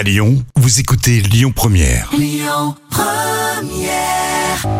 À Lyon, vous écoutez Lyon Première.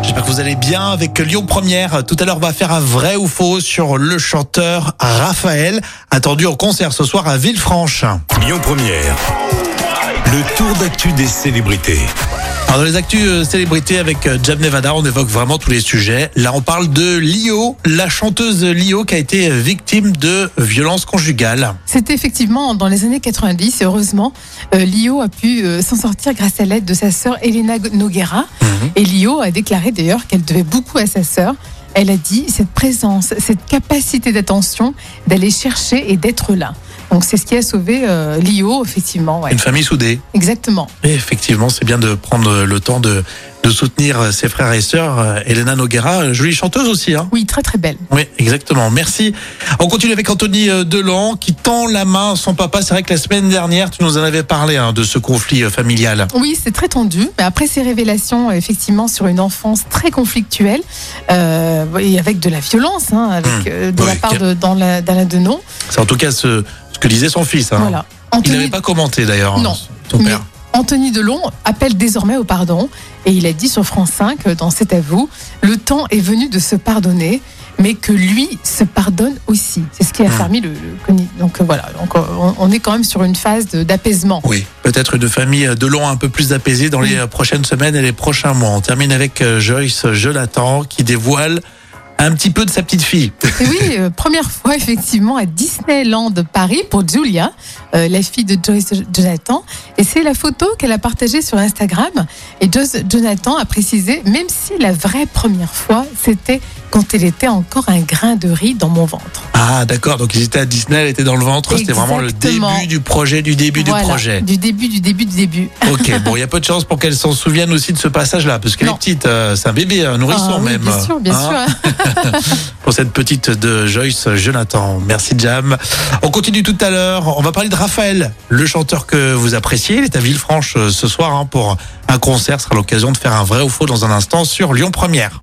J'espère que vous allez bien avec Lyon Première. Tout à l'heure, on va faire un vrai ou faux sur le chanteur Raphaël, attendu en concert ce soir à Villefranche. Lyon Première. Le tour d'actu des célébrités. Alors dans les actus euh, célébrités avec euh, Jam Nevada, on évoque vraiment tous les sujets. Là, on parle de Lio, la chanteuse Lio qui a été euh, victime de violences conjugales. C'était effectivement dans les années 90 et heureusement, euh, Lio a pu s'en sortir grâce à l'aide de sa sœur Elena Noguera. Et Lio a déclaré d'ailleurs qu'elle devait beaucoup à sa sœur. Elle a dit cette présence, cette capacité d'attention, d'aller chercher et d'être là. Donc c'est ce qui a sauvé euh, Lio, effectivement. ouais. Une famille soudée. Exactement. Et effectivement, c'est bien de prendre le temps de, de soutenir ses frères et sœurs. Euh, Elena Noguera, euh, jolie chanteuse aussi. Hein. Oui, très très belle. Oui, exactement. Merci. On continue avec Anthony euh, Delan qui tend la main à son papa. C'est vrai que la semaine dernière, tu nous en avais parlé hein, de ce conflit euh, familial. Oui, c'est très tendu. Mais après ces révélations, euh, effectivement, sur une enfance très conflictuelle, euh, et avec de la violence, hein, avec, euh, de Oui, la part la- d'Alain Denon. C'est en tout cas ce, ce que disait son fils. Hein. Voilà. Il n'avait pas commenté d'ailleurs. Non. Ton père. Anthony Delon appelle désormais au pardon et il a dit sur France 5 euh, dans C'est à vous, le temps est venu de se pardonner, mais que lui se pardonne aussi. C'est ce qui a Hmm. fermé le, le- Donc euh, voilà, donc, euh, on, on est quand même sur une phase de- d'apaisement. Oui, peut-être une famille de long un peu plus apaisée dans les prochaines semaines et les prochains mois. On termine avec Joyce Jonathan qui dévoile un petit peu de sa petite fille. Oui, euh, première fois effectivement à Disneyland Paris pour Julia, euh, la fille de Joyce Jonathan. Et c'est la photo qu'elle a partagée sur Instagram. Et Joyce Jonathan a précisé, même si la vraie première fois, c'était quand elle était encore un grain de riz dans mon ventre. Ah d'accord, donc ils étaient à Disney, elle était dans le ventre. C'était vraiment le début du projet, du début Voilà, du projet. Du début, du début, du début. Ok, bon, il y a peu de chance pour qu'elle s'en souvienne aussi de ce passage-là, parce qu'elle est petite, euh, c'est un bébé, un nourrisson Ah oui, même. Bien sûr, bien Hein sûr. pour cette petite de Joyce Jonathan. Merci Jam. On continue tout à l'heure. On va parler de Raphaël, le chanteur que vous appréciez. Il est à Villefranche euh, ce soir hein, pour un concert. Ce sera l'occasion de faire un vrai ou faux dans un instant sur Lyon Première.